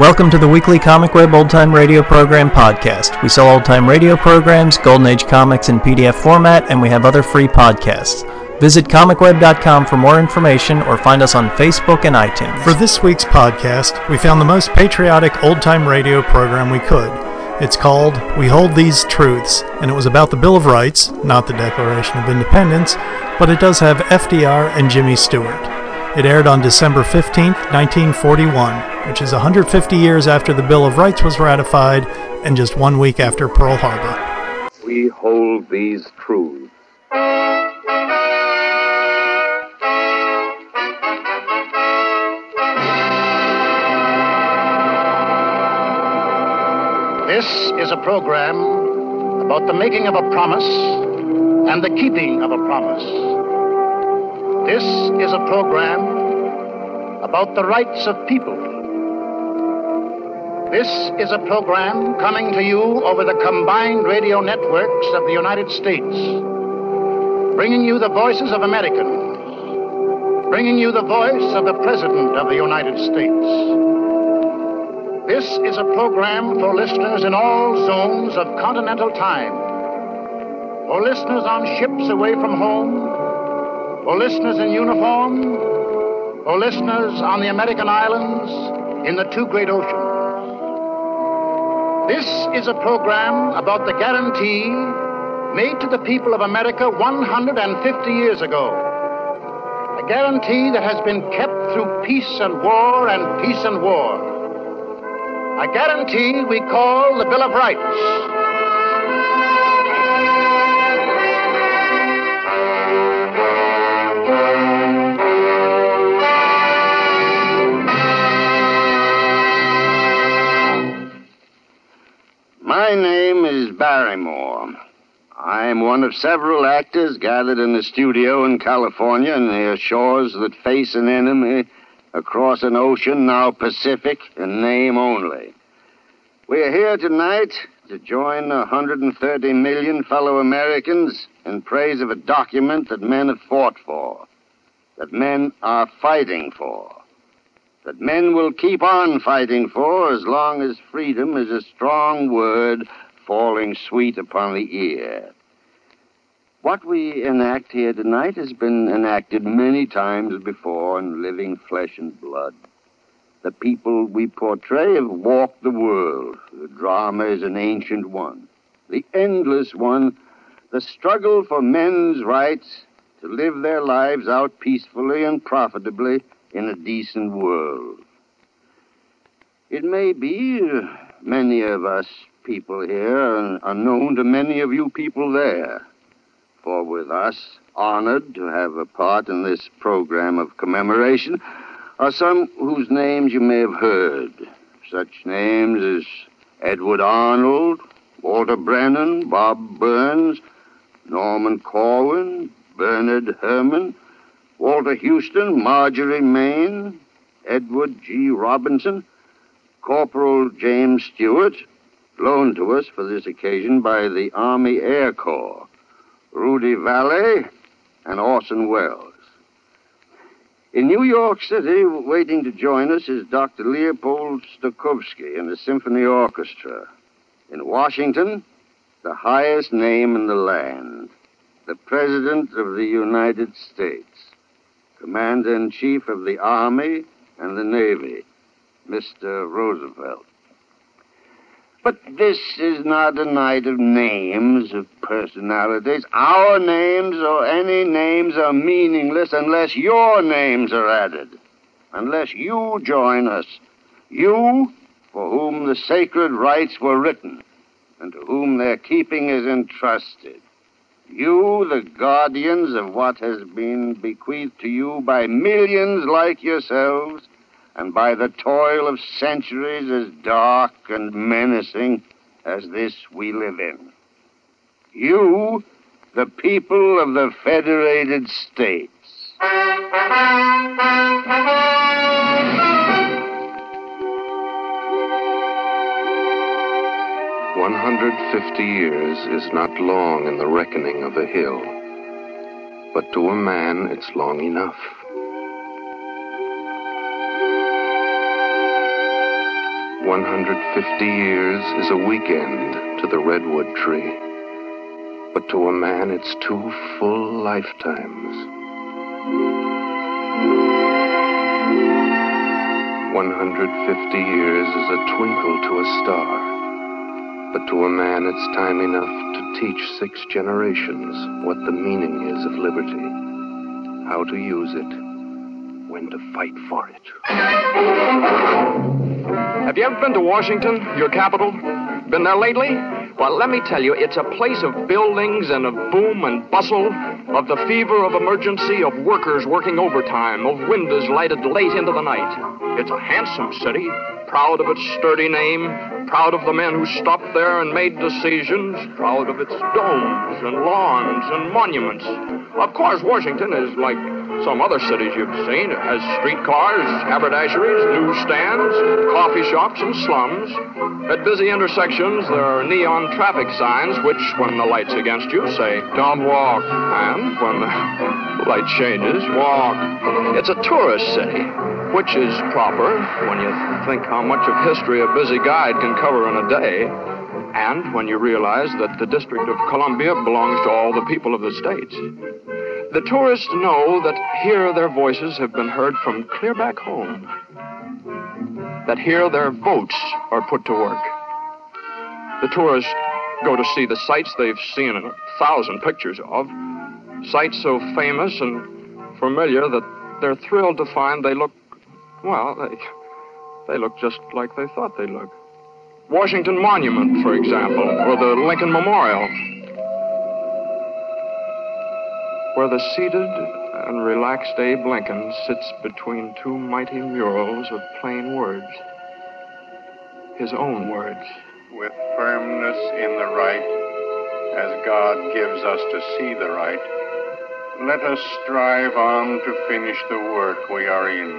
Welcome to the weekly Comic Web Old Time Radio Program podcast. We sell old time radio programs, Golden Age comics in PDF format, and we have other free podcasts. Visit comicweb.com for more information or find us on Facebook and iTunes. For this week's podcast, we found the most patriotic old time radio program we could. It's called We Hold These Truths, and it was about the Bill of Rights, not the Declaration of Independence, but it does have FDR and Jimmy Stewart. It aired on December 15, 1941, which is 150 years after the Bill of Rights was ratified and just one week after Pearl Harbor. We hold these truths. This is a program about the making of a promise and the keeping of a promise. This is a program about the rights of people. This is a program coming to you over the combined radio networks of the United States, bringing you the voices of Americans, bringing you the voice of the President of the United States. This is a program for listeners in all zones of continental time, for listeners on ships away from home, for listeners in uniform, for listeners on the American islands in the two great oceans. This is a program about the guarantee made to the people of America 150 years ago. A guarantee that has been kept through peace and war and peace and war. A guarantee we call the Bill of Rights. One of several actors gathered in a studio in California and near shores that face an enemy across an ocean now Pacific in name only. We are here tonight to join 130 million fellow Americans in praise of a document that men have fought for, that men are fighting for, that men will keep on fighting for as long as freedom is a strong word falling sweet upon the ear. What we enact here tonight has been enacted many times before in living flesh and blood. The people we portray have walked the world. The drama is an ancient one, the endless one, the struggle for men's rights to live their lives out peacefully and profitably in a decent world. It may be uh, many of us people here are known to many of you people there. For with us, honored to have a part in this program of commemoration, are some whose names you may have heard. Such names as Edward Arnold, Walter Brennan, Bob Burns, Norman Corwin, Bernard Herrmann, Walter Huston, Marjorie Main, Edward G. Robinson, Corporal James Stewart, loaned to us for this occasion by the Army Air Corps, Rudy Vallée, and Orson Welles. In New York City, waiting to join us is Dr. Leopold Stokowski in the Symphony Orchestra. In Washington, the highest name in the land, the President of the United States, Commander in Chief of the Army and the Navy, Mr. Roosevelt. But this is not a night of names, of personalities. Our names or any names are meaningless unless your names are added, unless you join us. You, for whom the sacred rites were written, and to whom their keeping is entrusted. You, the guardians of what has been bequeathed to you by millions like yourselves, and by the toil of centuries as dark and menacing as this we live in. You, the people of the Federated States. One hundred fifty years is not long in the reckoning of a hill, but to a man it's long enough. 150 years is a weekend to the redwood tree. But to a man, it's two full lifetimes. 150 years is a twinkle to a star. But to a man, it's time enough to teach six generations what the meaning is of liberty, how to use it, when to fight for it. Have you ever been to Washington, your capital? Been there lately? Well, let me tell you, it's a place of buildings and of boom and bustle, of the fever of emergency, of workers working overtime, of windows lighted late into the night. It's a handsome city, proud of its sturdy name, proud of the men who stopped there and made decisions, proud of its domes and lawns and monuments. Of course, Washington is like some other cities you've seen. Has streetcars, haberdasheries, newsstands, coffee shops, and slums. At busy intersections, there are neon traffic signs which, when the light's against you, say, don't walk. And when the light changes, walk. It's a tourist city, which is proper when you think how much of history a busy guide can cover in a day. And when you realize that the District of Columbia belongs to all the people of the states. The tourists know that here their voices have been heard from clear back home. That here their votes are put to work. The tourists go to see the sights they've seen a thousand pictures of. Sights so famous and familiar that they're thrilled to find they look, well, they, they look just like they thought they'd look. Washington Monument, for example, or the Lincoln Memorial where the seated and relaxed Abe Lincoln sits between two mighty murals of plain words. His own words. With firmness in the right, as God gives us to see the right, let us strive on to finish the work we are in,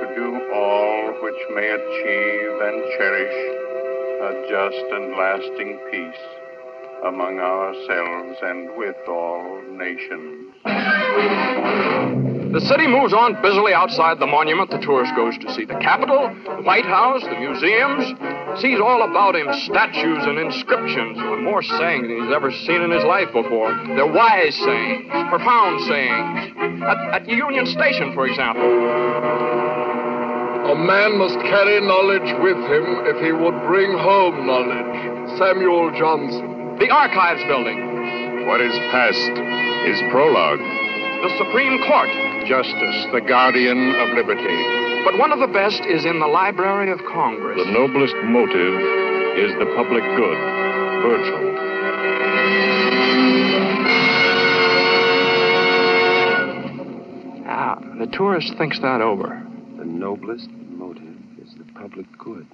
to do all which may achieve and cherish a just and lasting peace among ourselves and with all nations. The city moves on busily outside the monument the tourist goes to see. The Capitol, the White House, the museums, sees all about him statues and inscriptions with more sayings than he's ever seen in his life before. They're wise sayings, profound sayings. At, at Union Station, for example. A man must carry knowledge with him if he would bring home knowledge. Samuel Johnson. The Archives Building. What is past is prologue. The Supreme Court. Justice, the guardian of liberty. But one of the best is in the Library of Congress. The noblest motive is the public good. Virgil. Ah, the tourist thinks that over. The noblest motive is the public good.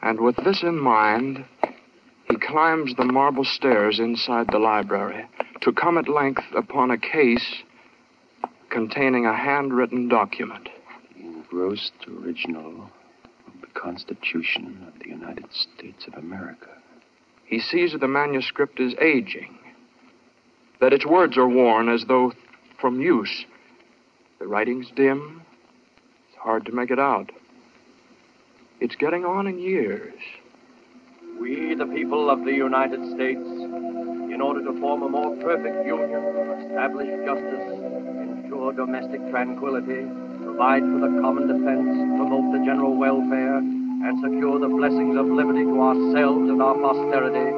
And with this in mind, he climbs the marble stairs inside the library to come at length upon a case containing a handwritten document. The engrossed original of the Constitution of the United States of America. He sees that the manuscript is aging, that its words are worn as though from use. The writing's dim. It's hard to make it out. It's getting on in years. We, the people of the United States, in order to form a more perfect union, establish justice, ensure domestic tranquility, provide for the common defense, promote the general welfare, and secure the blessings of liberty to ourselves and our posterity,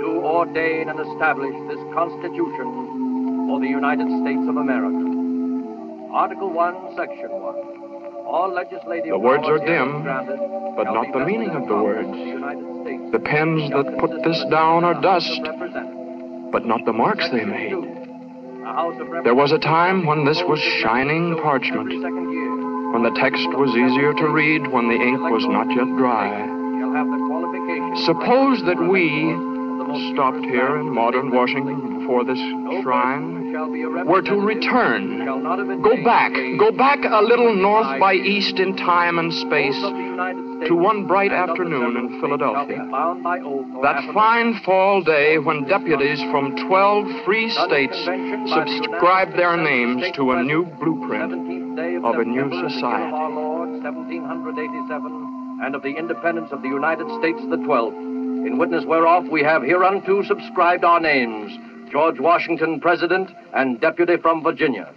do ordain and establish this Constitution for the United States of America. Article 1, Section 1. The words are dim, but not the meaning of the words. the United States, The pens that put this down are dust, but not the marks they made. two. The House of There was a time when this was shining parchment, every second year. when the text was easier to read, when the ink was not yet dry. Shall have the qualifications Suppose that we of the most stopped here in modern Washington before this shrine were to return. Go back, go back a little north by east in time and space to one bright afternoon in Philadelphia. That fine fall day when deputies from 12 free states subscribed their names to a new blueprint of a new society. Of our Lord, 1787, and of the independence of the United States the twelfth, in witness whereof we have hereunto subscribed our names George Washington, President, and Deputy from Virginia.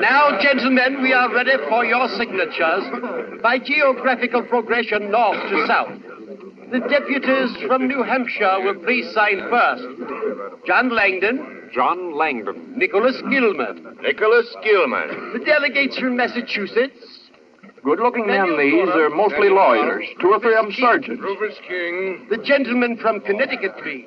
Now, gentlemen, we are ready for your signatures by geographical progression north to south. The deputies from New Hampshire will please sign first. John Langdon. John Langdon. Nicholas Gilman. Nicholas Gilman. The delegates from Massachusetts. Good looking men, these. They're mostly lawyers. Two or three of them surgeons. Rufus King. The gentleman from Connecticut, please.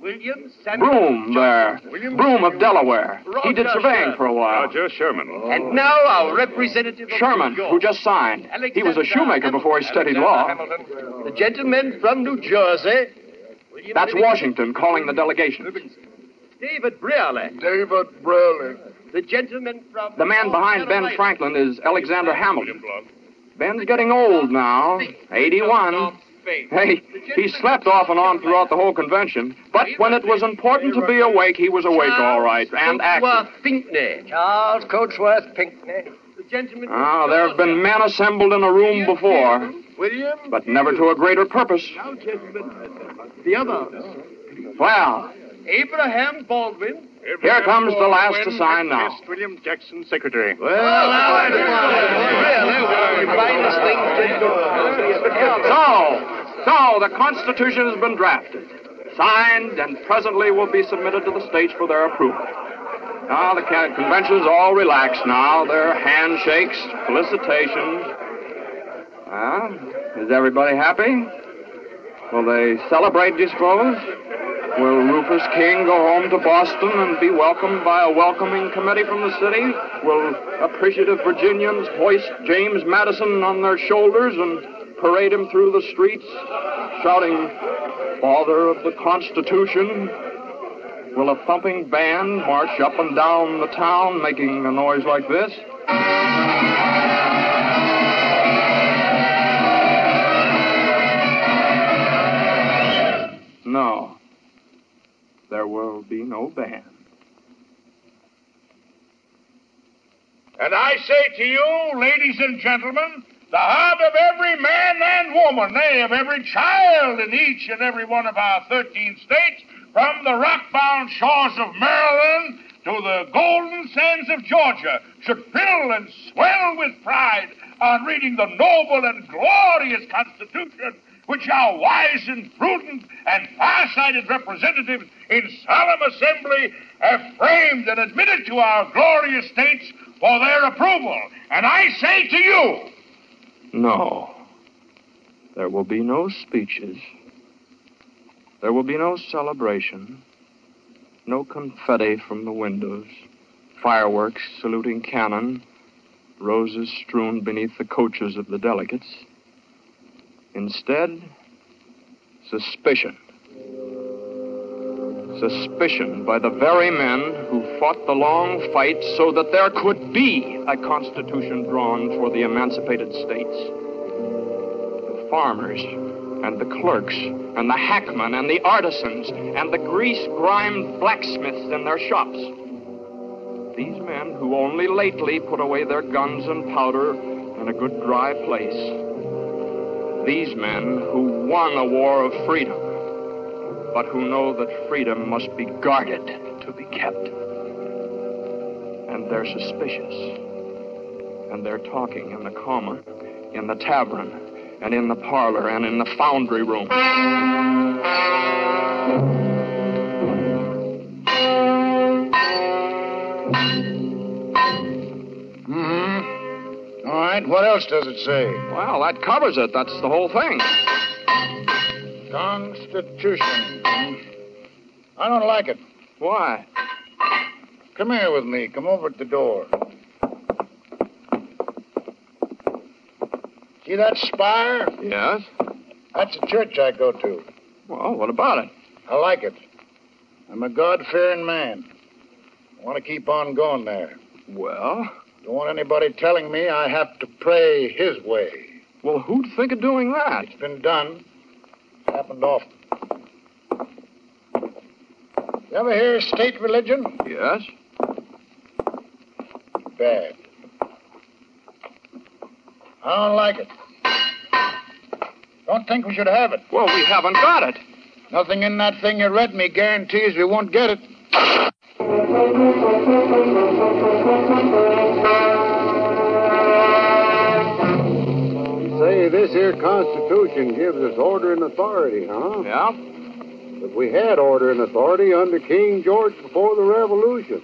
William Samuel. Broom there. Broom of Delaware. He did surveying for a while. Roger Sherman. And now our representative of Sherman, New York. who just signed. He was a shoemaker before he studied law. The gentleman from New Jersey. William That's Washington calling the delegation. David Brearley. David Brearley. The gentleman from. The man behind Ben Franklin is Alexander Hamilton. Ben's getting old now, 81. Hey, he slept off and on throughout the whole convention, but when it was important to be awake, he was awake all right, and active. Cotesworth Pinckney. Charles Cotesworth Pinckney. The gentleman. Ah, there have been men assembled in a room before, William. but never to a greater purpose. Now, gentlemen. The others. Well, Abraham Baldwin. Here comes the last to sign now. William Jackson, Secretary. Well, now one the So, so the Constitution has been drafted, signed, and presently will be submitted to the states for their approval. Now the convention's all relaxed now. There are handshakes, felicitations. Ah, is everybody happy? Will they celebrate, do you suppose? Will Rufus King go home to Boston and be welcomed by a welcoming committee from the city? Will appreciative Virginians hoist James Madison on their shoulders and parade him through the streets, shouting, Father of the Constitution? Will a thumping band march up and down the town making a noise like this? No. There will be no band. And I say to you, ladies and gentlemen, the heart of every man and woman, nay, of every child in each and every one of our 13 states, from the rock-bound shores of Maryland to the golden sands of Georgia, should fill and swell with pride on reading the noble and glorious Constitution which our wise and prudent and far-sighted representatives in solemn assembly have framed and admitted to our glorious states for their approval. And I say to you, No. There will be no speeches. There will be no celebration. No confetti from the windows. Fireworks saluting cannon. Roses strewn beneath the coaches of the delegates. Instead, suspicion. Suspicion by the very men who fought the long fight so that there could be a constitution drawn for the emancipated states. The farmers and the clerks and the hackmen and the artisans and the grease grimed blacksmiths in their shops. These men who only lately put away their guns and powder in a good dry place. These men who won a war of freedom, but who know that freedom must be guarded to be kept. And they're suspicious. And they're talking in the common, in the tavern, and in the parlor, and in the foundry room. Right, what else does it say? Well, that covers it. That's the whole thing. Constitution. I don't like it. Why? Come here with me. Come over at the door. See that spire? Yes? That's a church I go to. Well, what about it? I like it. I'm a God fearing man. I want to keep on going there. Well? Don't want anybody telling me I have to pray his way. Well, who'd think of doing that? It's been done. It's happened often. You ever hear of state religion? Yes? Bad. I don't like it. Don't think we should have it. Well, we haven't got it. Nothing in that thing you read me guarantees we won't get it. Say, this here Constitution gives us order and authority, huh? Yeah? But we had order and authority under King George before the Revolution.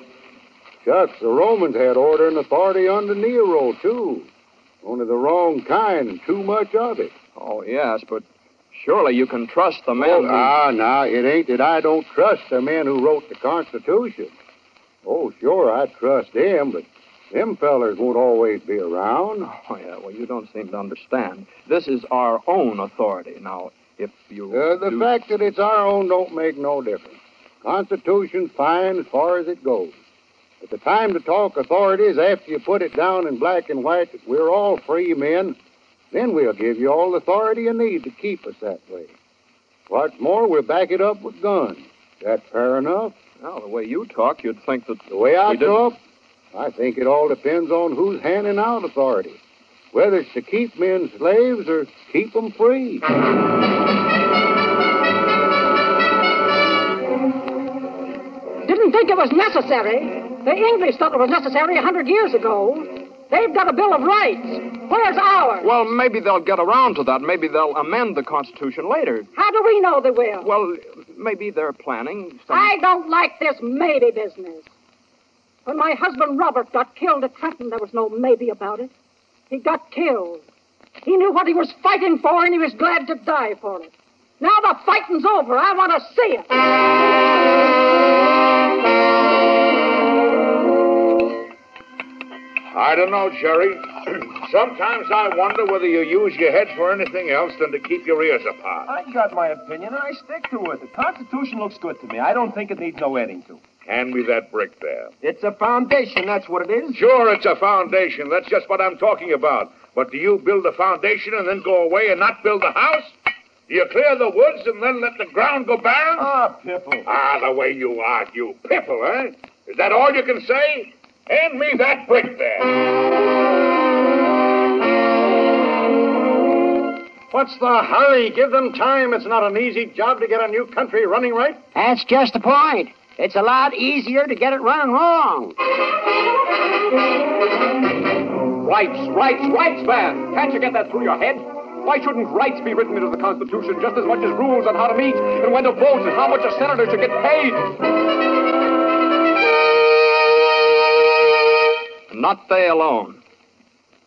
Shucks, the Romans had order and authority under Nero, too. Only the wrong kind and too much of it. Oh, yes, but surely you can trust the men. Oh, who- ah, now, it ain't that I don't trust the men who wrote the Constitution. Oh, sure, I trust them, but them fellers won't always be around. Oh, yeah, well, you don't seem to understand. This is our own authority. Now, if you. Uh, the do- fact that it's our own don't make no difference. Constitution's fine as far as it goes. But the time to talk authority is after you put it down in black and white that we're all free men. Then we'll give you all the authority you need to keep us that way. What's more, we'll back it up with guns. That fair enough? Well, the way you talk, you'd think that. The way I we didn't- talk, I think it all depends on who's handing out authority. Whether it's to keep men slaves or keep them free. Didn't think it was necessary. The English thought it was necessary a hundred years ago. They've got a Bill of Rights. Where's ours? Well, maybe they'll get around to that. Maybe they'll amend the Constitution later. How do we know they will? Well, maybe they're planning some. I don't like this maybe business. When my husband Robert got killed at Trenton, there was no maybe about it. He got killed. He knew what he was fighting for, and he was glad to die for it. Now the fighting's over. I want to see it. I don't know, Jerry. Sometimes I wonder whether you use your head for anything else than to keep your ears apart. I've got my opinion, and I stick to it. The Constitution looks good to me. I don't think it needs no adding to. Hand me that brick there. It's a foundation, that's what it is. Sure, it's a foundation. That's just what I'm talking about. But do you build the foundation and then go away and not build the house? Do you clear the woods and then let the ground go barren? Ah, Pipple. Ah, the way you argue. Piffle, eh? Is that all you can say? Hand me that brick there. What's the hurry? Give them time. It's not an easy job to get a new country running right. That's just the point. It's a lot easier to get it running wrong. Rights, rights, rights, man! Can't you get that through your head? Why shouldn't rights be written into the Constitution just as much as rules on how to meet and when to vote and how much a senator should get paid? Not they alone.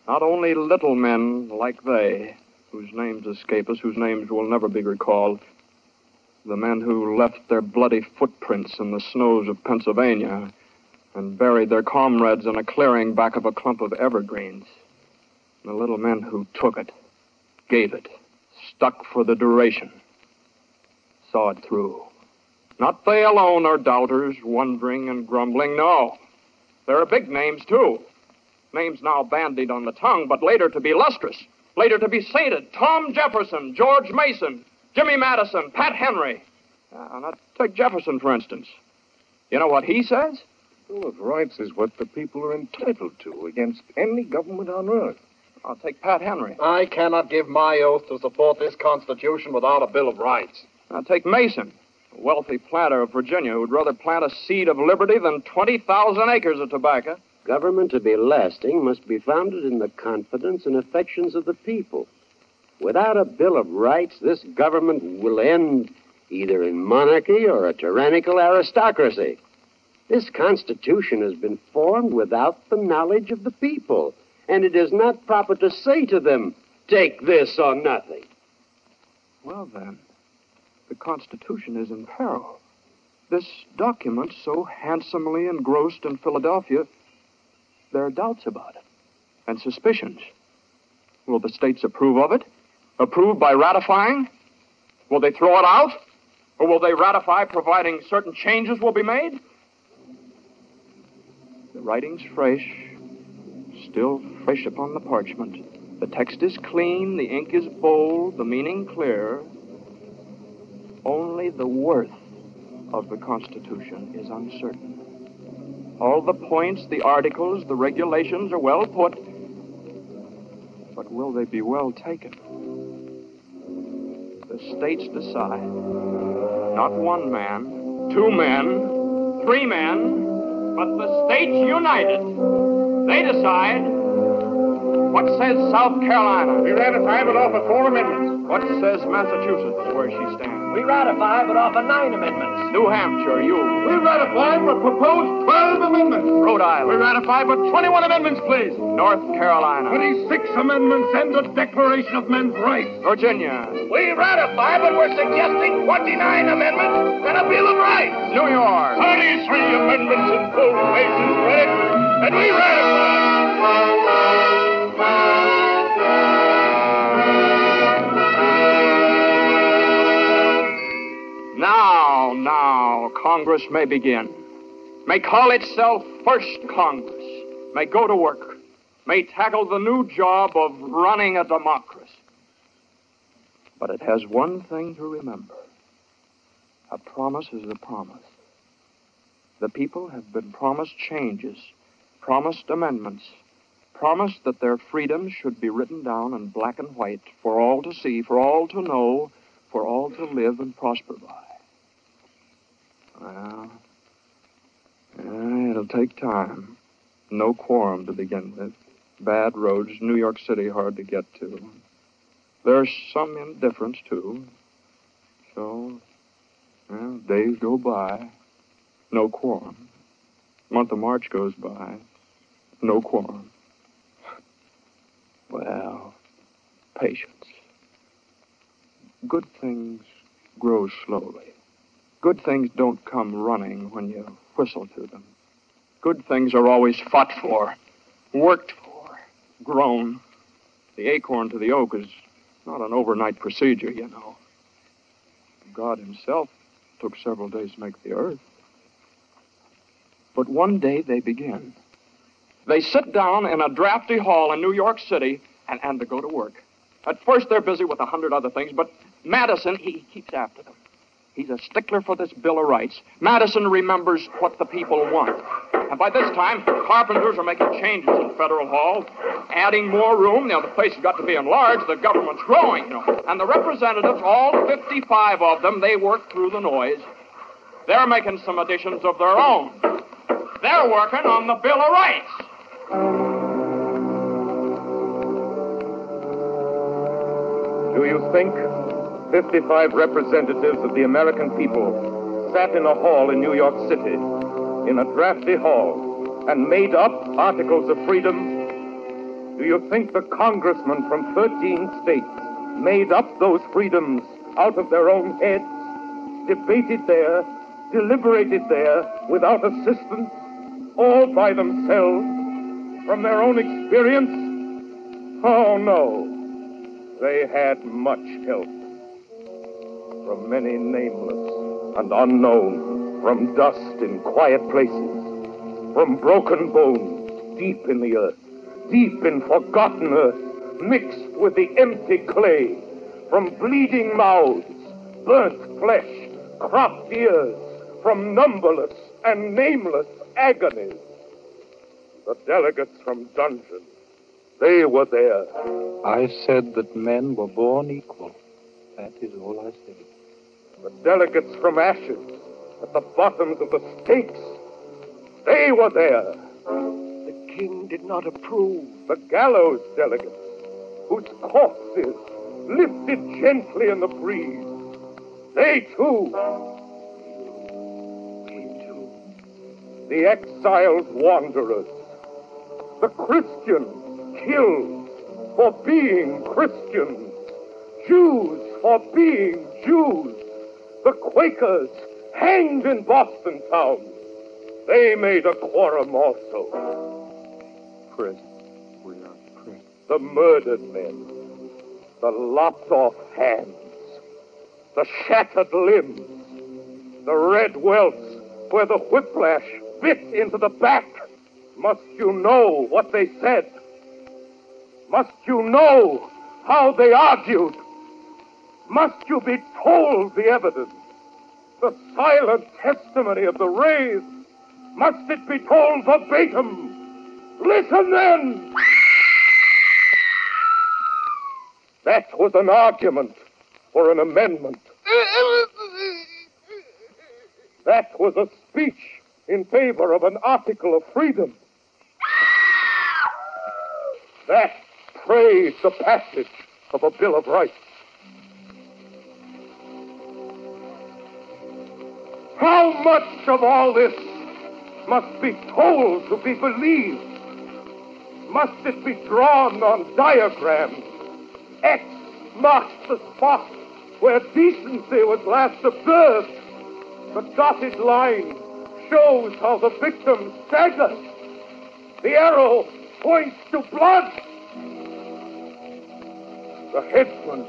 Not only little men like they, whose names escape us, whose names will never be recalled. The men who left their bloody footprints in the snows of Pennsylvania and buried their comrades in a clearing back of a clump of evergreens. The little men who took it, gave it, stuck for the duration, saw it through. Not they alone are doubters, wondering and grumbling. No. There are big names, too. Names now bandied on the tongue, but later to be lustrous, later to be sainted. Tom Jefferson, George Mason, Jimmy Madison, Pat Henry. Uh, now, take Jefferson, for instance. You know what he says? Bill of Rights is what the people are entitled to against any government on earth. I'll take Pat Henry. I cannot give my oath to support this Constitution without a Bill of Rights. Now take Mason, a wealthy planter of Virginia who'd rather plant a seed of liberty than 20,000 acres of tobacco. Government to be lasting must be founded in the confidence and affections of the people. Without a Bill of Rights, this government will end either in monarchy or a tyrannical aristocracy. This Constitution has been formed without the knowledge of the people, and it is not proper to say to them, take this or nothing. Well, then, the Constitution is in peril. This document, so handsomely engrossed in Philadelphia, there are doubts about it and suspicions. Will the states approve of it? Approve by ratifying? Will they throw it out? Or will they ratify providing certain changes will be made? The writing's fresh, still fresh upon the parchment. The text is clean, the ink is bold, the meaning clear. Only the worth of the Constitution is uncertain. All the points, the articles, the regulations are well put, But will they be well taken? The states decide. Not one man, two men, three men, but the states united. They decide. What says South Carolina? We ratify but offer four amendments. What says Massachusetts, where she stands? We ratify but offer nine amendments. New Hampshire, you. We ratify but propose 12 amendments. Rhode Island. We ratify but 21 amendments, please. North Carolina. 26 amendments and a Declaration of Men's Rights. Virginia. We ratify, but we're suggesting 49 amendments and a Bill of Rights. New York. 33 amendments in full faces, Rick. And we ratify. Now, now, Congress may begin. May call itself First Congress. May go to work. May tackle the new job of running a democracy. But it has one thing to remember a promise is a promise. The people have been promised changes, promised amendments, promised that their freedoms should be written down in black and white for all to see, for all to know, for all to live and prosper by. Well, it'll take time. No quorum to begin with. Bad roads, New York City hard to get to. There's some indifference, too. So, well, days go by. No quorum. Month of March goes by. No quorum. Well, patience. Good things grow slowly. Good things don't come running when you whistle to them. Good things are always fought for, worked for, grown. The acorn to the oak is not an overnight procedure, you know. God Himself took several days to make the earth. But one day they begin. They sit down in a drafty hall in New York City and, and to go to work. At first, they're busy with a hundred other things, but Madison, he keeps after them. He's a stickler for this Bill of Rights. Madison remembers what the people want. And by this time, carpenters are making changes in Federal Hall, adding more room. Now, the place has got to be enlarged. The government's growing, you know. And the representatives, all 55 of them, they work through the noise. They're making some additions of their own. They're working on the Bill of Rights. Do you think 55 representatives of the American people sat in a hall in New York City, in a drafty hall, and made up articles of freedom? Do you think the congressmen from 13 states made up those freedoms out of their own heads, debated there, deliberated there without assistance, all by themselves, from their own experience? Oh, no. They had much help from many nameless and unknown, from dust in quiet places, from broken bones deep in the earth, deep in forgotten earth, mixed with the empty clay, from bleeding mouths, burnt flesh, cropped ears, from numberless and nameless agonies. The delegates from dungeons, they were there. I said that men were born equal. That is all I said. The delegates from ashes at the bottoms of the stakes, they were there. The king did not approve. The gallows delegates, whose corpses lifted gently in the breeze, they too. They too. The exiled wanderers, the Christians killed for being Christians, Jews for being Jews, the Quakers hanged in Boston town. They made a quorum also. Prison. We are prison. The murdered men, the lopped off hands, the shattered limbs, the red welts where the whiplash bit into the back. Must you know what they said? Must you know how they argued? Must you be told the evidence? The silent testimony of the raised? Must it be told verbatim? Listen then! That was an argument for an amendment. That was a speech in favor of an article of freedom. That praised the passage of a Bill of Rights. How much of all this must be told to be believed? Must it be drawn on diagrams? X marks the spot where decency was last observed. The dotted line shows how the victim staggered. The arrow points to blood. The headsman,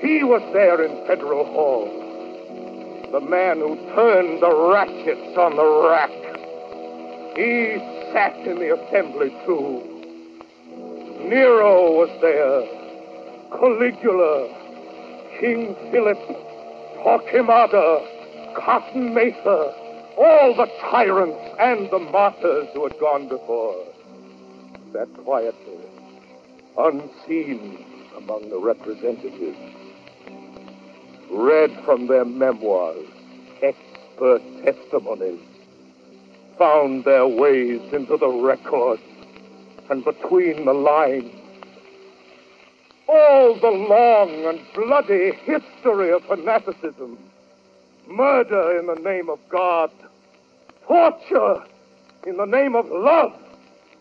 he was there in Federal Hall. The man who turned the ratchets on the rack. He sat in the assembly too. Nero was there. Caligula, King Philip, Torquemada, Cotton Mather, all the tyrants and the martyrs who had gone before. Sat quietly, unseen among the representatives. Read from their memoirs, expert testimonies, found their ways into the records and between the lines. All the long and bloody history of fanaticism, murder in the name of God, torture in the name of love,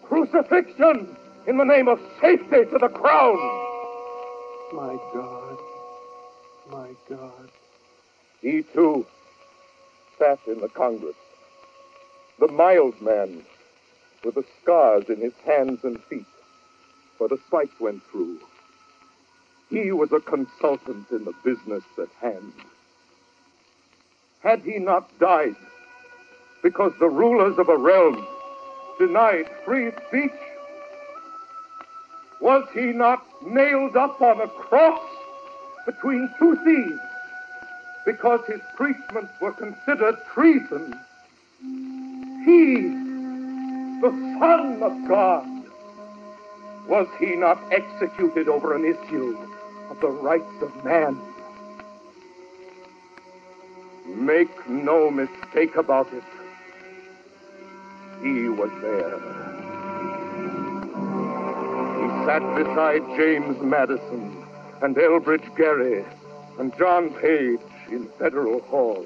crucifixion in the name of safety to the crown. My God, my God. He too sat in the Congress. The mild man with the scars in his hands and feet where the spike went through. He was a consultant in the business at hand. Had he not died because the rulers of a realm denied free speech? Was he not nailed up on a cross between two thieves because his preachments were considered treason? He, the Son of God, was he not executed over an issue of the rights of man? Make no mistake about it. He was there. He sat beside James Madison and Elbridge Gerry and John Page in Federal Hall.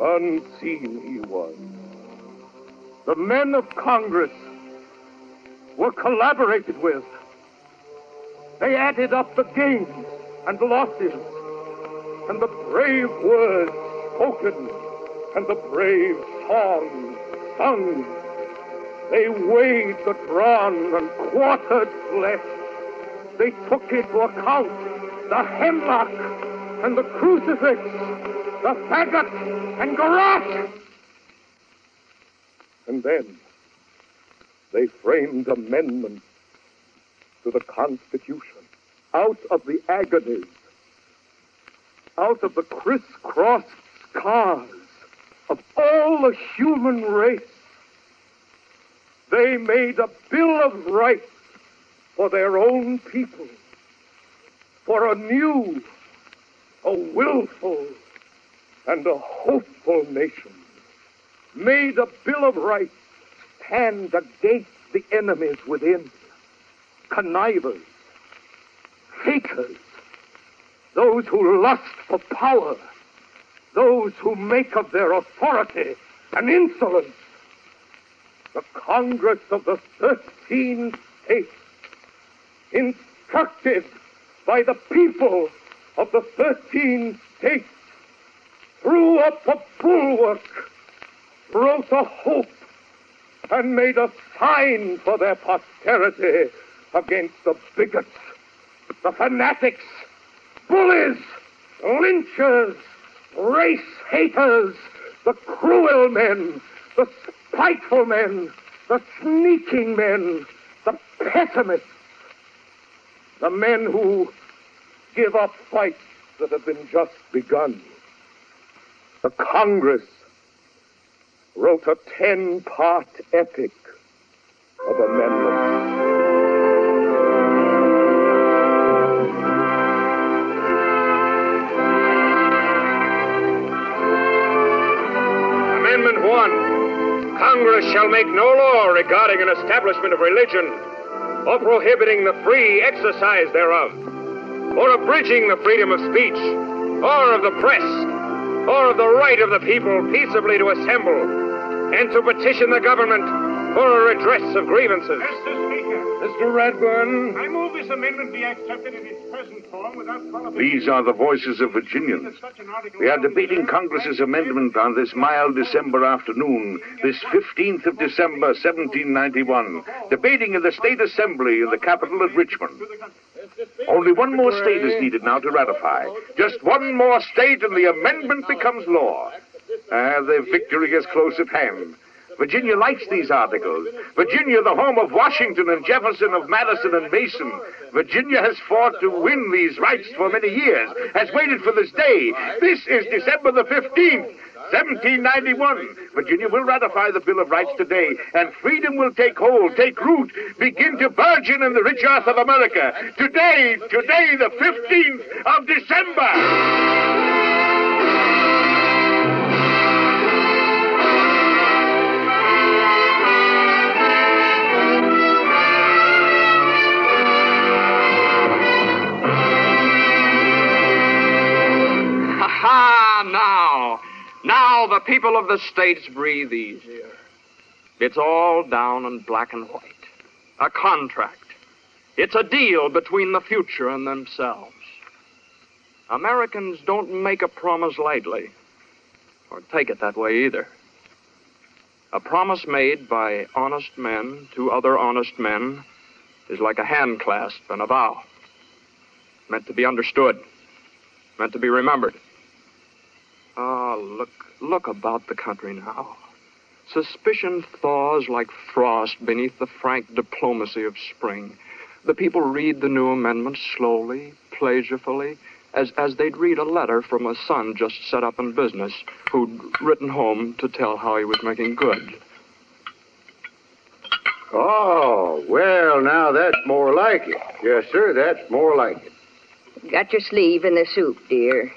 Unseen he was. The men of Congress were collaborated with. They added up the gains and losses, and the brave words spoken, and the brave songs sung. They weighed the drawn and quartered flesh. They took into account the hemlock and the crucifix, the faggot and garrote. And then they framed amendments to the Constitution out of the agonies, out of the crisscrossed scars of all the human race. They made a Bill of Rights for their own people, for a new, a willful, and a hopeful nation. Made a Bill of Rights stand against the enemies within, connivers, fakers, those who lust for power, those who make of their authority an insolence. The Congress of the Thirteen States, instructed by the people of the Thirteen States, threw up a bulwark, wrote a hope, and made a sign for their posterity against the bigots, the fanatics, bullies, lynchers, race haters, the cruel men, the spiteful men, the sneaking men, the pessimists, the men who give up fights that have been just begun. The Congress wrote a ten part epic of amendments. Amendment 1 Congress shall make no law regarding an establishment of religion or prohibiting the free exercise thereof, or abridging the freedom of speech, or of the press, or of the right of the people peaceably to assemble, and to petition the government for a redress of grievances. Mr. Speaker. Mr. Radburn. I move this amendment be accepted in its present form without qualification. These are the voices of Virginians. We are debating Congress's amendment on this mild December afternoon, this 15th of December, 1791, debating in the State Assembly in the capital at Richmond. Only one more state is needed now to ratify. Just one more state and the amendment becomes law. Ah, the victory is close at hand. Virginia likes these articles. Virginia, the home of Washington and Jefferson, of Madison and Mason. Virginia has fought to win these rights for many years, has waited for this day. This is December the 15th. 1791. Virginia will ratify the Bill of Rights today, and freedom will take hold, take root, begin to burgeon in the rich earth of America. Today, today, the 15th of December. Now the people of the states breathe easier. It's all down in black and white. A contract. It's a deal between the future and themselves. Americans don't make a promise lightly, or take it that way either. A promise made by honest men to other honest men is like a handclasp and a vow. Meant to be understood, meant to be remembered. Ah, look, look about the country now. Suspicion thaws like frost beneath the frank diplomacy of spring. The people read the new amendment slowly, pleasurefully, as, as they'd read a letter from a son just set up in business who'd written home to tell how he was making good. Oh, well, now that's more like it. Yes, sir, that's more like it. Got your sleeve in the soup, dear.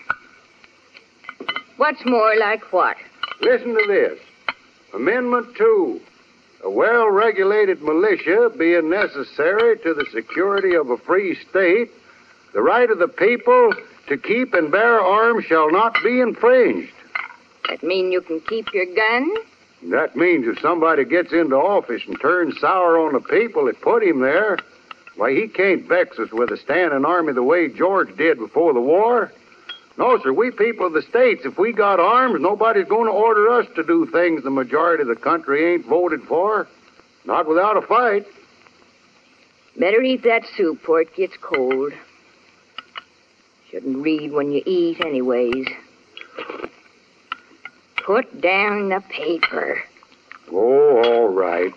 What's more like what? Listen to this. Amendment 2. A well regulated militia being necessary to the security of a free state, the right of the people to keep and bear arms shall not be infringed. That mean you can keep your gun? That means if somebody gets into office and turns sour on the people that put him there, why, he can't vex us with a standing army the way George did before the war. No, sir, we people of the states, if we got arms, nobody's going to order us to do things the majority of the country ain't voted for. Not without a fight. Better eat that soup before it gets cold. Shouldn't read when you eat, anyways. Put down the paper. Oh, all right.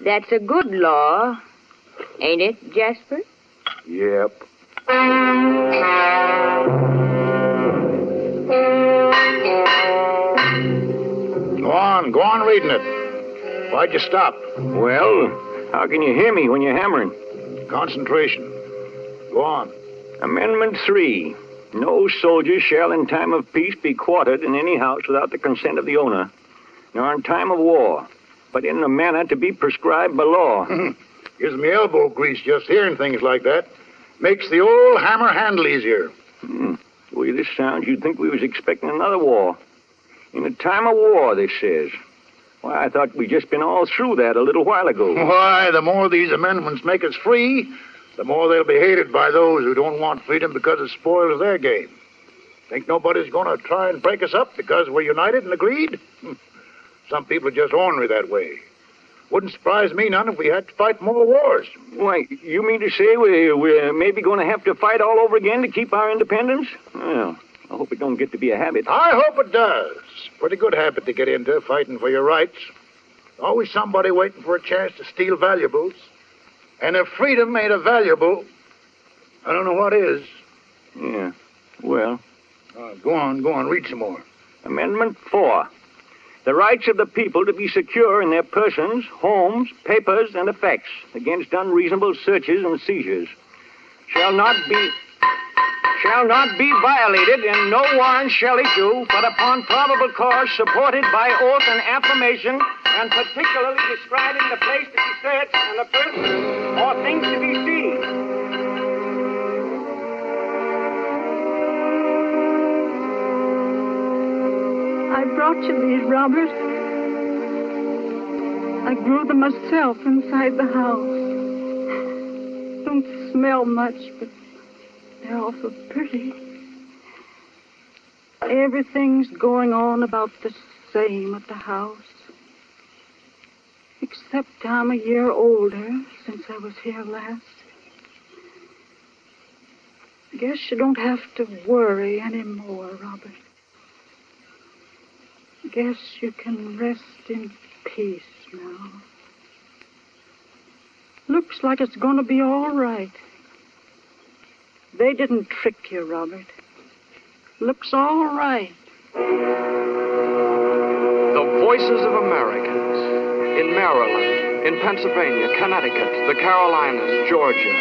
That's a good law, ain't it, Jasper? Yep. Go on, go on reading it. Why'd you stop? Well, how can you hear me when you're hammering? Concentration. Go on. Amendment 3. No soldier shall in time of peace be quartered in any house without the consent of the owner, nor in time of war, but in a manner to be prescribed by law. Gives me elbow grease just hearing things like that. Makes the old hammer handle easier. Hmm. The way this sounds, you'd think we was expecting another war. In a time of war, this says. Why, I thought we'd just been all through that a little while ago. Why, the more these amendments make us free, the more they'll be hated by those who don't want freedom because it spoils their game. Think nobody's going to try and break us up because we're united and agreed? Hmm. Some people are just ornery that way. Wouldn't surprise me none if we had to fight more wars. Why, you mean to say we, we're maybe going to have to fight all over again to keep our independence? Well, I hope it don't get to be a habit. I hope it does. Pretty good habit to get into, fighting for your rights. Always somebody waiting for a chance to steal valuables. And if freedom ain't a valuable, I don't know what is. Yeah. Well. Uh, go on, go on, read some more. Amendment 4. The rights of the people to be secure in their persons, homes, papers, and effects against unreasonable searches and seizures shall not be shall not be violated, and no warrant shall issue but upon probable cause supported by oath and affirmation, and particularly describing the place to be searched and the person or things to be seen. I brought you these, Robert. I grew them myself inside the house. Don't smell much, but they're awful pretty. Everything's going on about the same at the house. Except I'm a year older since I was here last. I guess you don't have to worry anymore, Robert. Guess you can rest in peace now. Looks like it's going to be all right. They didn't trick you, Robert. Looks all right. The voices of Americans in Maryland, in Pennsylvania, Connecticut, the Carolinas, Georgia.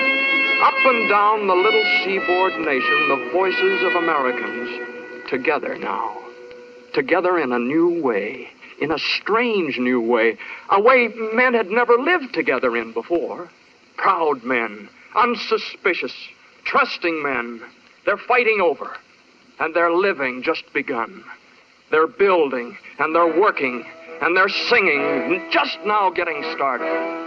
Up and down the little seaboard nation, the voices of Americans together now. Together in a new way, in a strange new way, a way men had never lived together in before. Proud men, unsuspicious, trusting men. They're fighting over, and they're living just begun. They're building, and they're working, and they're singing, just now getting started.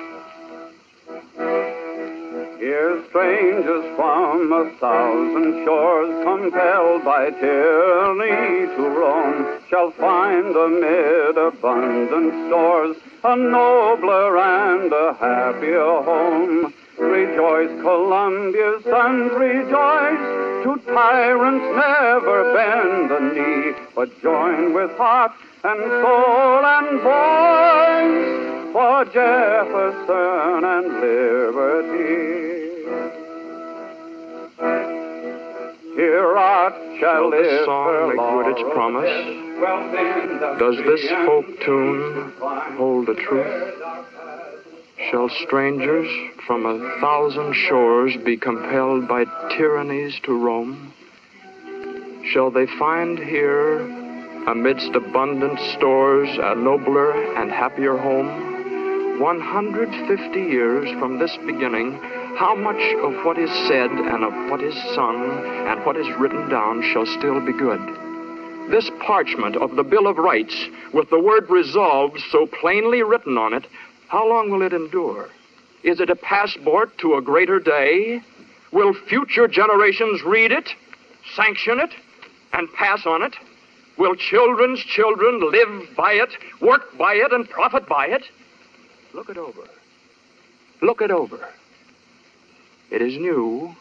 Here strangers from a thousand shores, compelled by tyranny to roam, shall find amid abundant stores a nobler and a happier home. Rejoice, Columbia's sons, rejoice. To tyrants never bend the knee, but join with heart and soul and voice for Jefferson and liberty. Here art shall Will this song make good its promise? Does this folk tune hold the truth? Shall strangers from a thousand shores be compelled by tyrannies to roam? Shall they find here, amidst abundant stores, a nobler and happier home? 150 years from this beginning, how much of what is said and of what is sung and what is written down shall still be good? This parchment of the Bill of Rights, with the word resolved so plainly written on it, how long will it endure? Is it a passport to a greater day? Will future generations read it, sanction it, and pass on it? Will children's children live by it, work by it, and profit by it? Look it over. Look it over. It is new.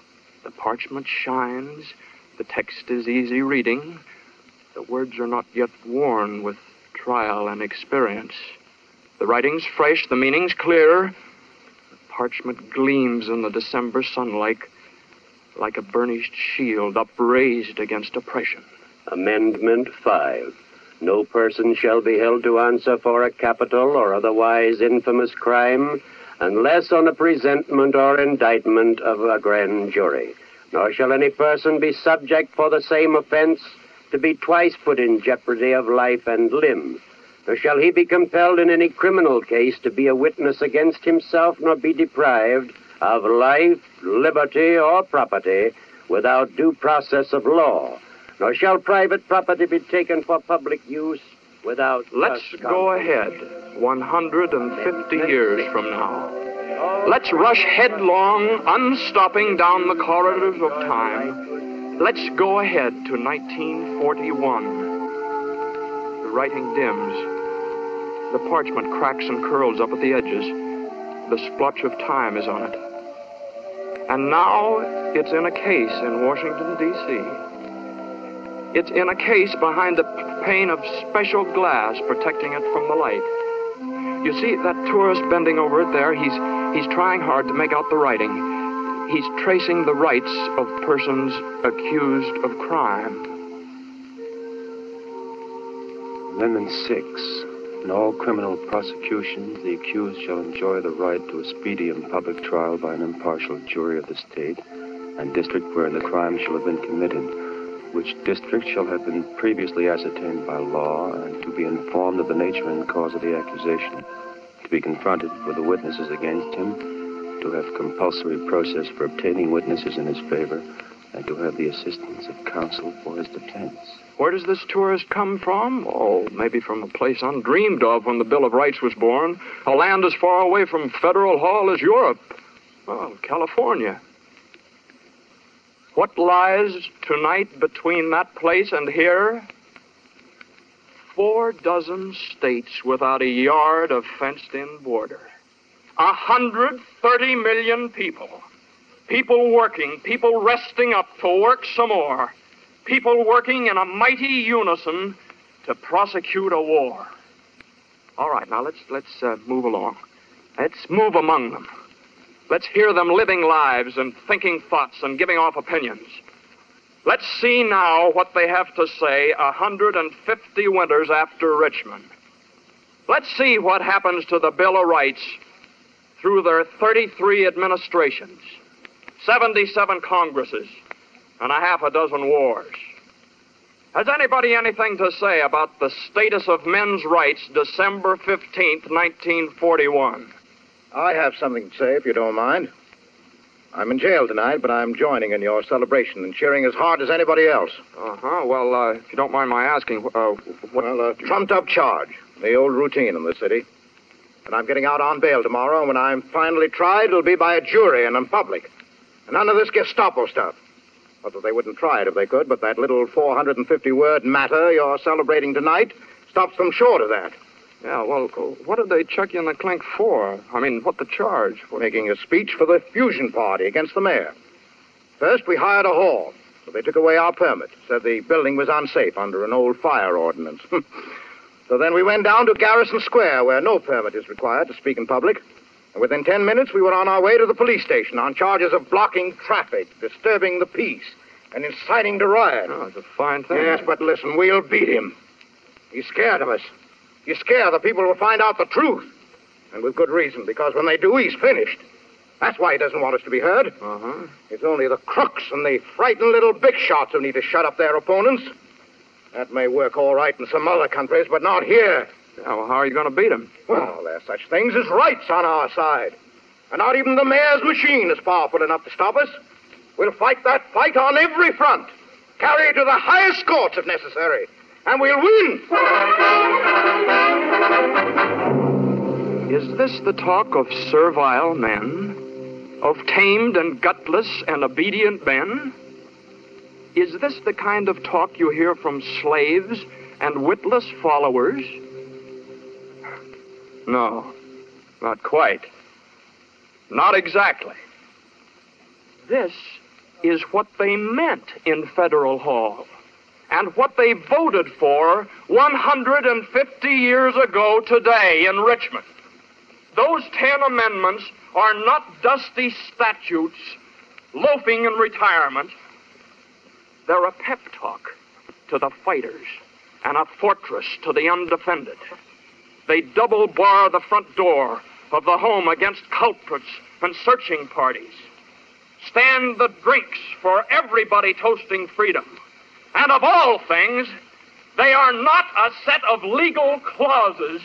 The parchment shines. The text is easy reading. The words are not yet worn with trial and experience. The writing's fresh, the meaning's clear. The parchment gleams in the December sunlight like a burnished shield upraised against oppression. Amendment 5. No person shall be held to answer for a capital or otherwise infamous crime unless on a presentment or indictment of a grand jury. Nor shall any person be subject for the same offense to be twice put in jeopardy of life and limb. Nor shall he be compelled in any criminal case to be a witness against himself, nor be deprived of life, liberty, or property without due process of law. Nor shall private property be taken for public use without. Let's go ahead 150 years from now. Let's rush headlong, unstopping down the corridors of time. Let's go ahead to 1941. The writing dims. The parchment cracks and curls up at the edges. The splotch of time is on it. And now it's in a case in Washington, D.C. It's in a case behind the pane of special glass protecting it from the light. You see that tourist bending over it there? He's he's trying hard to make out the writing. He's tracing the rights of persons accused of crime. Amendment 6. In all criminal prosecutions, the accused shall enjoy the right to a speedy and public trial by an impartial jury of the state, and district where the crime shall have been committed, which district shall have been previously ascertained by law, and to be informed of the nature and cause of the accusation, to be confronted with the witnesses against him, to have compulsory process for obtaining witnesses in his favor, and to have the assistance of counsel for his defense. Where does this tourist come from? Oh, maybe from a place undreamed of when the Bill of Rights was born. A land as far away from Federal Hall as Europe. Oh, California. What lies tonight between that place and here? Four dozen states without a yard of fenced in border. A hundred thirty million people. People working, people resting up to work some more. People working in a mighty unison to prosecute a war. All right, now let's let's uh, move along. Let's move among them. Let's hear them living lives and thinking thoughts and giving off opinions. Let's see now what they have to say a 150 winters after Richmond. Let's see what happens to the Bill of Rights through their 33 administrations, 77 Congresses, and a half a dozen wars. Has anybody anything to say about the status of men's rights December 15th, 1941? I have something to say, if you don't mind. I'm in jail tonight, but I'm joining in your celebration and cheering as hard as anybody else. Uh huh. Well, uh, if you don't mind my asking, uh, what. Well, a trumped up charge. The old routine in the city. And I'm getting out on bail tomorrow, and when I'm finally tried, it'll be by a jury and in public. And none of this Gestapo stuff. Not that they wouldn't try it if they could, but that little 450 word matter you're celebrating tonight stops them short of that. Yeah, well, what did they chuck you in the clink for? I mean, what the charge? For making a speech for the Fusion Party against the mayor. First, we hired a hall, so they took away our permit, said the building was unsafe under an old fire ordinance. so then we went down to Garrison Square, where no permit is required to speak in public. And within ten minutes, we were on our way to the police station on charges of blocking traffic, disturbing the peace, and inciting to riot. Oh, it's a fine thing. Yes, but listen, we'll beat him. He's scared of us. You scare the people who find out the truth. And with good reason, because when they do, he's finished. That's why he doesn't want us to be heard. Uh-huh. It's only the crooks and the frightened little big shots who need to shut up their opponents. That may work all right in some other countries, but not here. Yeah, well, how are you going to beat him? Well, there's such things as rights on our side. And not even the mayor's machine is powerful enough to stop us. We'll fight that fight on every front. Carry it to the highest courts if necessary. And we'll win! Is this the talk of servile men? Of tamed and gutless and obedient men? Is this the kind of talk you hear from slaves and witless followers? No, not quite. Not exactly. This is what they meant in Federal Hall and what they voted for 150 years ago today in Richmond. Those ten amendments are not dusty statutes loafing in retirement. They're a pep talk to the fighters and a fortress to the undefended. They double bar the front door of the home against culprits and searching parties. Stand the drinks for everybody toasting freedom. And of all things, they are not a set of legal clauses,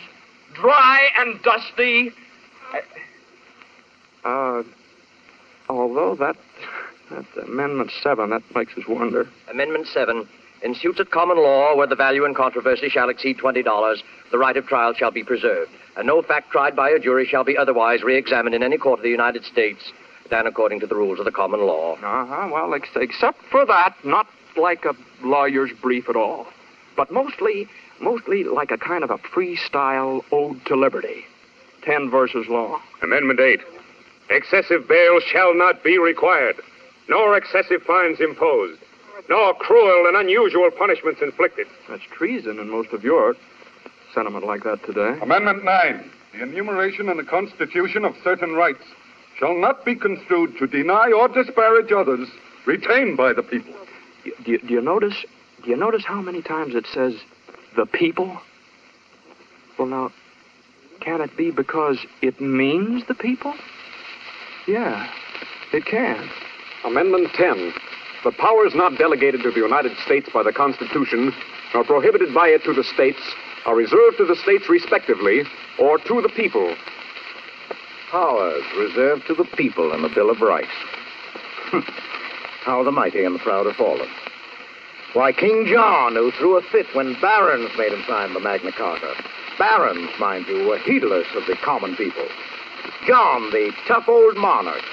dry and dusty. Uh, although that, that Amendment 7, that makes us wonder. Amendment 7. In suits at common law where the value in controversy shall exceed $20, the right of trial shall be preserved, and no fact tried by a jury shall be otherwise re examined in any court of the United States than according to the rules of the common law. Uh huh. Well, ex- except for that, not like a lawyer's brief at all, but mostly, mostly like a kind of a freestyle ode to liberty. Ten verses long. Amendment 8. Excessive bail shall not be required, nor excessive fines imposed, nor cruel and unusual punishments inflicted. That's treason in most of your sentiment like that today. Amendment 9. The enumeration in the Constitution of certain rights shall not be construed to deny or disparage others retained by the people. Do you, do you notice? Do you notice how many times it says the people? Well, now, can it be because it means the people? Yeah, it can. Amendment 10. The powers not delegated to the United States by the Constitution, nor prohibited by it to the states, are reserved to the states respectively, or to the people. Powers reserved to the people in the Bill of Rights. How the mighty and the proud have fallen. Why, King John, who threw a fit when barons made him sign the Magna Carta. Barons, mind you, were heedless of the common people. John, the tough old monarch.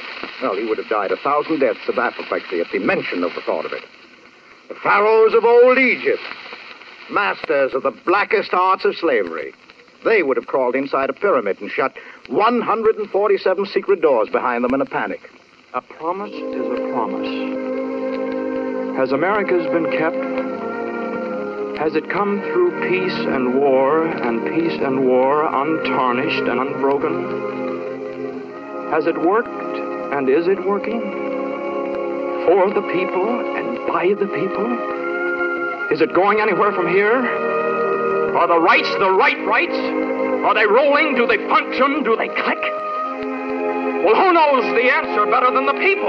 Well, he would have died a thousand deaths of apoplexy at the mention of the thought of it. The pharaohs of old Egypt, masters of the blackest arts of slavery. They would have crawled inside a pyramid and shut 147 secret doors behind them in a panic. A promise is a promise. Has America's been kept? Has it come through peace and war, and peace and war untarnished and unbroken? Has it worked, and is it working? For the people and by the people? Is it going anywhere from here? Are the rights the right rights? Are they rolling? Do they function? Do they click? Well, who knows the answer better than the people?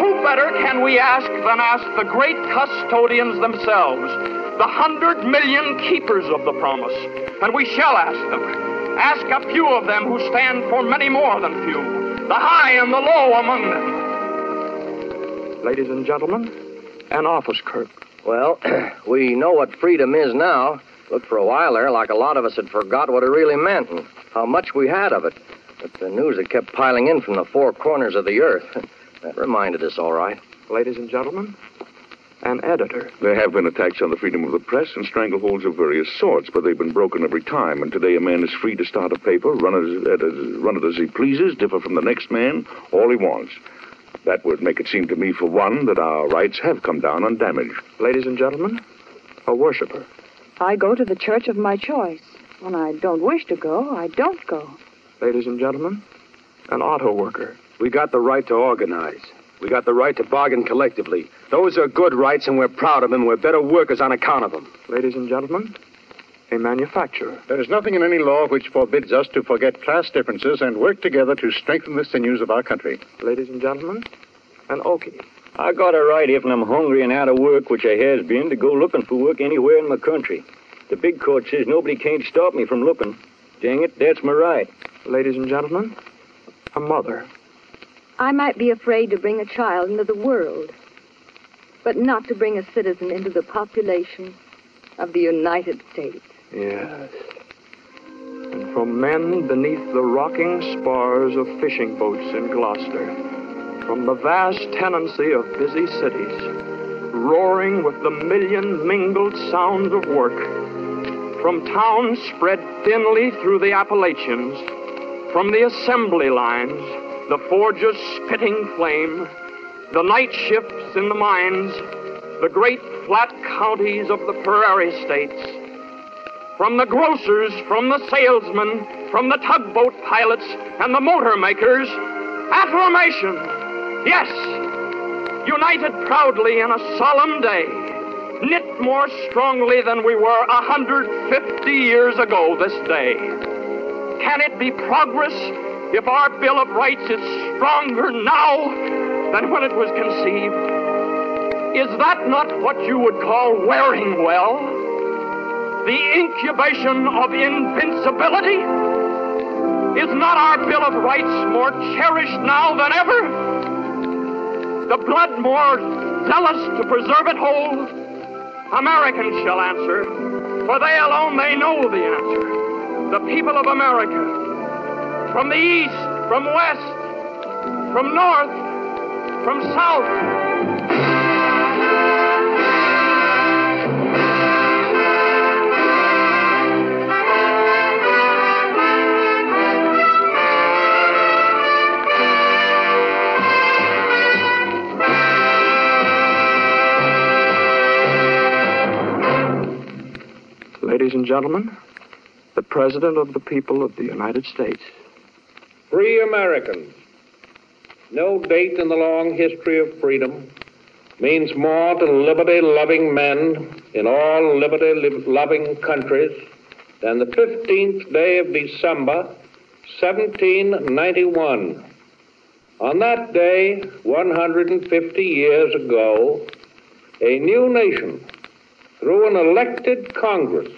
Who better can we ask than ask the great custodians themselves, the hundred million keepers of the promise? And we shall ask them. Ask a few of them who stand for many more than few, the high and the low among them. Ladies and gentlemen, an office clerk. Well, we know what freedom is now. Looked for a while there like a lot of us had forgot what it really meant and how much we had of it. But the news that kept piling in from the four corners of the earth, that reminded us all right. Ladies and gentlemen, an editor. There have been attacks on the freedom of the press and strangleholds of various sorts, but they've been broken every time. And today a man is free to start a paper, run it, run it as he pleases, differ from the next man, all he wants. That would make it seem to me, for one, that our rights have come down undamaged. Ladies and gentlemen, a worshiper. I go to the church of my choice. When I don't wish to go, I don't go. Ladies and gentlemen, an auto worker. We got the right to organize. We got the right to bargain collectively. Those are good rights, and we're proud of them. We're better workers on account of them. Ladies and gentlemen, a manufacturer. There is nothing in any law which forbids us to forget class differences and work together to strengthen the sinews of our country. Ladies and gentlemen, an Okie. I got a right if I'm hungry and out of work, which I has been, to go looking for work anywhere in my country. The big court says nobody can't stop me from looking. Dang it, that's my right. Ladies and gentlemen, a mother. I might be afraid to bring a child into the world, but not to bring a citizen into the population of the United States. Yes. And from men beneath the rocking spars of fishing boats in Gloucester, from the vast tenancy of busy cities, roaring with the million mingled sounds of work, from towns spread thinly through the Appalachians, from the assembly lines, the forges spitting flame, the night shifts in the mines, the great flat counties of the prairie states, from the grocers, from the salesmen, from the tugboat pilots and the motor makers, affirmation, yes, united proudly in a solemn day, knit more strongly than we were a hundred fifty years ago this day. Can it be progress if our Bill of Rights is stronger now than when it was conceived? Is that not what you would call wearing well? The incubation of invincibility? Is not our Bill of Rights more cherished now than ever? The blood more zealous to preserve it whole? Americans shall answer, for they alone they know the answer. The people of America, from the east, from west, from north, from south. Ladies and gentlemen, President of the people of the United States. Free Americans. No date in the long history of freedom means more to liberty loving men in all liberty loving countries than the 15th day of December, 1791, On that day, 150 years ago, a new nation, through an elected Congress,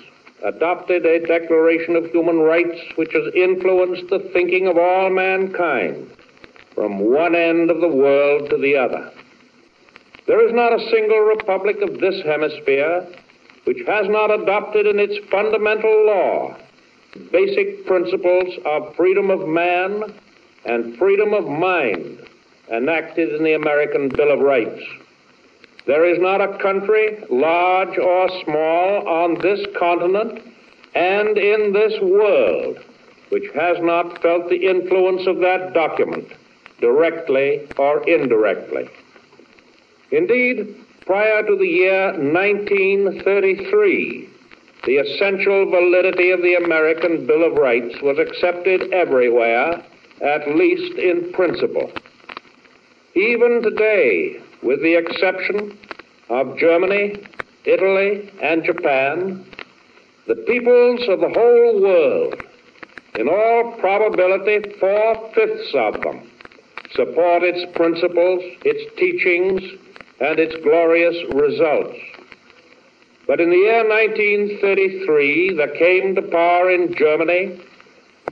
adopted a Declaration of Human Rights which has influenced the thinking of all mankind from one end of the world to the other. There is not a single republic of this hemisphere which has not adopted in its fundamental law basic principles of freedom of man and freedom of mind enacted in the American Bill of Rights. There is not a country, large or small, on this continent and in this world which has not felt the influence of that document, directly or indirectly. Indeed, prior to the year 1933, the essential validity of the American Bill of Rights was accepted everywhere, at least in principle. Even today, with the exception of Germany, Italy, and Japan, the peoples of the whole world, in all probability four fifths of them, support its principles, its teachings, and its glorious results. But in the year 1933, there came to power in Germany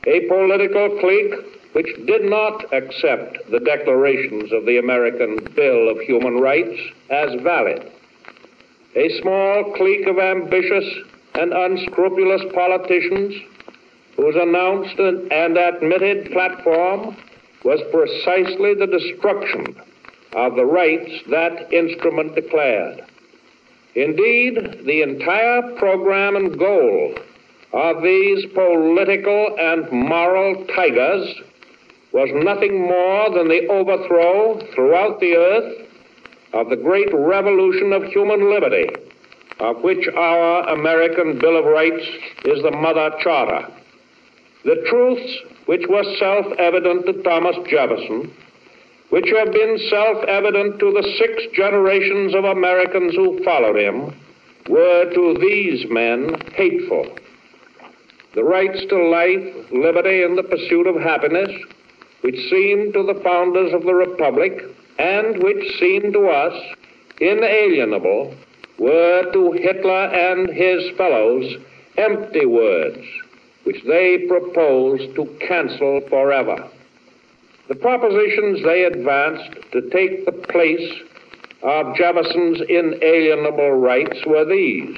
a political clique which did not accept the declarations of the American Bill of Human Rights as valid. A small clique of ambitious and unscrupulous politicians whose announced and admitted platform was precisely the destruction of the rights that instrument declared. Indeed, the entire program and goal of these political and moral tigers was nothing more than the overthrow throughout the earth of the great revolution of human liberty, of which our American Bill of Rights is the mother charter. The truths which were self evident to Thomas Jefferson, which have been self evident to the six generations of Americans who followed him, were to these men hateful. The rights to life, liberty, and the pursuit of happiness which seemed to the founders of the Republic and which seemed to us inalienable were to Hitler and his fellows empty words which they proposed to cancel forever. The propositions they advanced to take the place of Jefferson's inalienable rights were these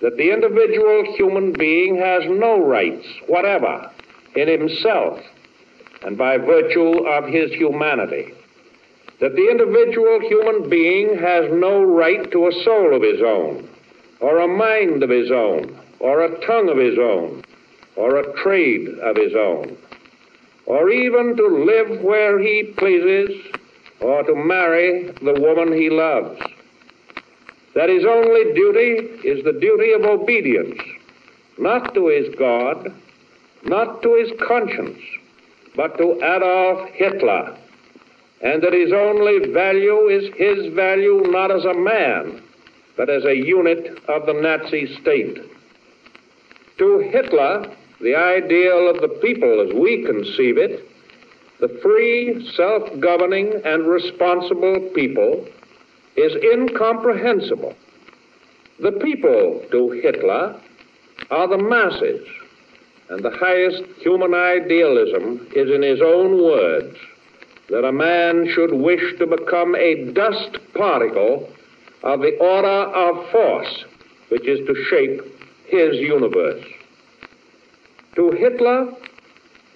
that the individual human being has no rights whatever in himself and by virtue of his humanity. That the individual human being has no right to a soul of his own, or a mind of his own, or a tongue of his own, or a trade of his own, or even to live where he pleases, or to marry the woman he loves. That his only duty is the duty of obedience, not to his God, not to his conscience, but to Adolf Hitler, and that his only value is his value not as a man, but as a unit of the Nazi state. To Hitler, the ideal of the people as we conceive it, the free, self governing, and responsible people, is incomprehensible. The people to Hitler are the masses and the highest human idealism is in his own words that a man should wish to become a dust particle of the order of force which is to shape his universe. To Hitler,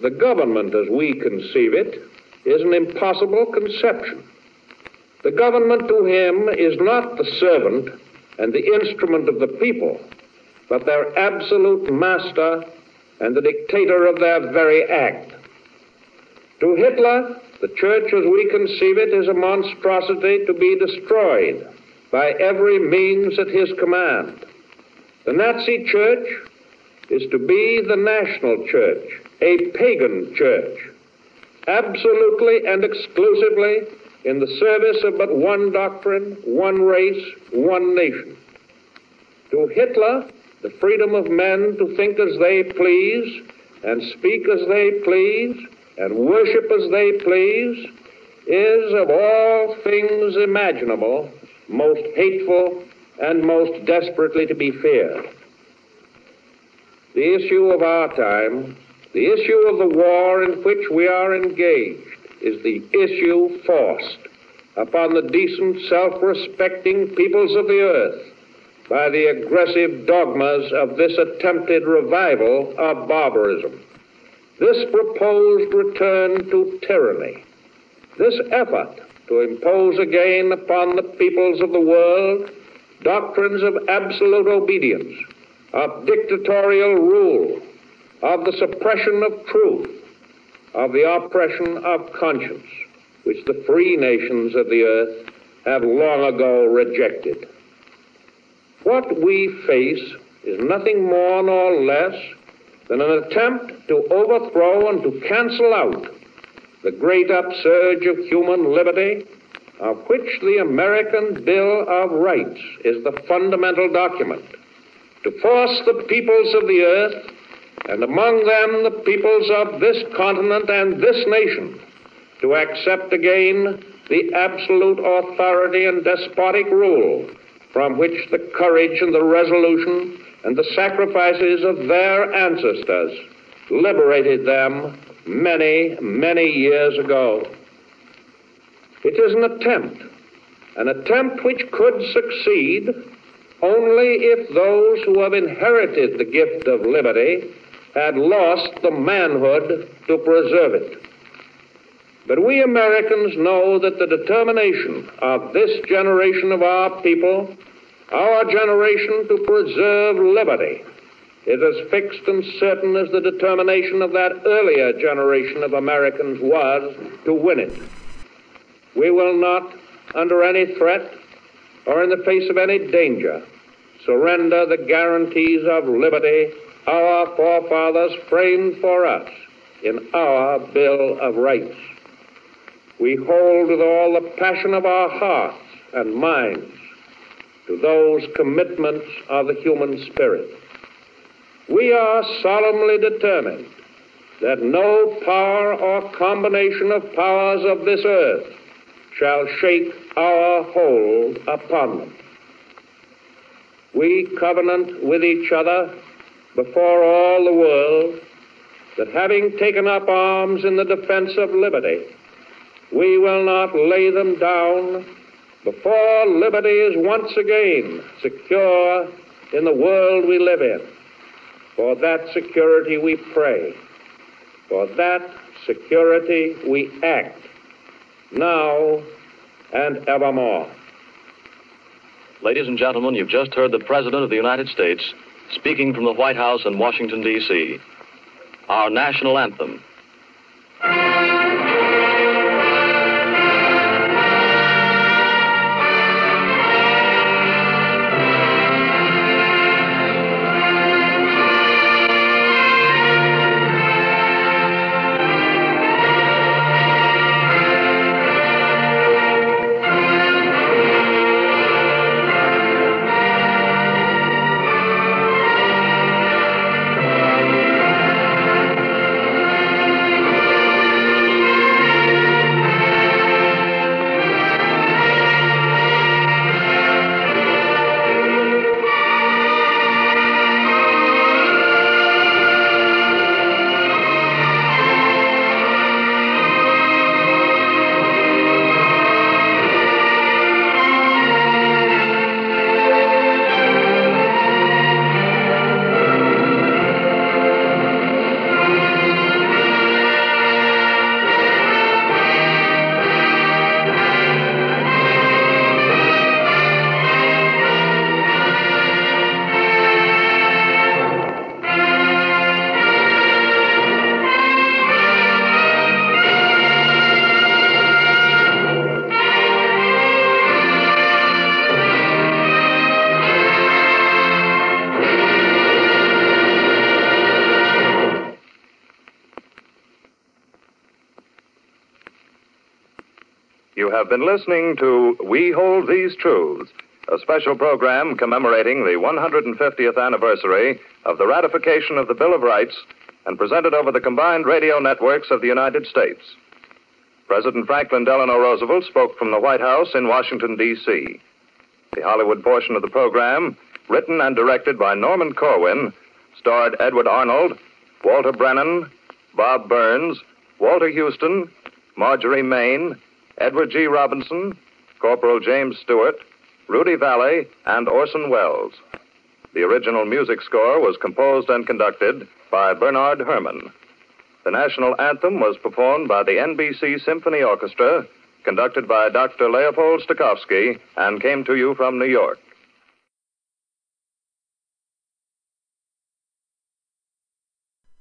the government as we conceive it is an impossible conception. The government to him is not the servant and the instrument of the people, but their absolute master and the dictator of their very act. To Hitler, the church as we conceive it is a monstrosity to be destroyed by every means at his command. The Nazi church is to be the national church, a pagan church, absolutely and exclusively in the service of but one doctrine, one race, one nation. To Hitler, the freedom of men to think as they please and speak as they please and worship as they please is, of all things imaginable, most hateful and most desperately to be feared. The issue of our time, the issue of the war in which we are engaged, is the issue forced upon the decent, self respecting peoples of the earth by the aggressive dogmas of this attempted revival of barbarism. This proposed return to tyranny, this effort to impose again upon the peoples of the world doctrines of absolute obedience, of dictatorial rule, of the suppression of truth, of the oppression of conscience, which the free nations of the earth have long ago rejected. What we face is nothing more nor less than an attempt to overthrow and to cancel out the great upsurge of human liberty of which the American Bill of Rights is the fundamental document, to force the peoples of the earth, and among them the peoples of this continent and this nation, to accept again the absolute authority and despotic rule from which the courage and the resolution and the sacrifices of their ancestors liberated them many, many years ago. It is an attempt, an attempt which could succeed only if those who have inherited the gift of liberty had lost the manhood to preserve it. But we Americans know that the determination of this generation of our people, our generation to preserve liberty, is as fixed and certain as the determination of that earlier generation of Americans was to win it. We will not, under any threat or in the face of any danger, surrender the guarantees of liberty our forefathers framed for us in our Bill of Rights. We hold with all the passion of our hearts and minds to those commitments of the human spirit. We are solemnly determined that no power or combination of powers of this earth shall shake our hold upon them. We covenant with each other before all the world that having taken up arms in the defense of liberty, we will not lay them down before liberty is once again secure in the world we live in. For that security we pray. For that security we act, now and evermore. Ladies and gentlemen, you've just heard the President of the United States speaking from the White House in Washington, D.C. Our national anthem. Been listening to We Hold These Truths, a special program commemorating the 150th anniversary of the ratification of the Bill of Rights and presented over the combined radio networks of the United States. President Franklin Delano Roosevelt spoke from the White House in Washington, D.C. The Hollywood portion of the program, written and directed by Norman Corwin, starred Edward Arnold, Walter Brennan, Bob Burns, Walter Huston, Marjorie Main, Edward G. Robinson, Corporal James Stewart, Rudy Vallee, and Orson Welles. The original music score was composed and conducted by Bernard Herrmann. The national anthem was performed by the NBC Symphony Orchestra, conducted by Dr. Leopold Stokowski, and came to you from New York.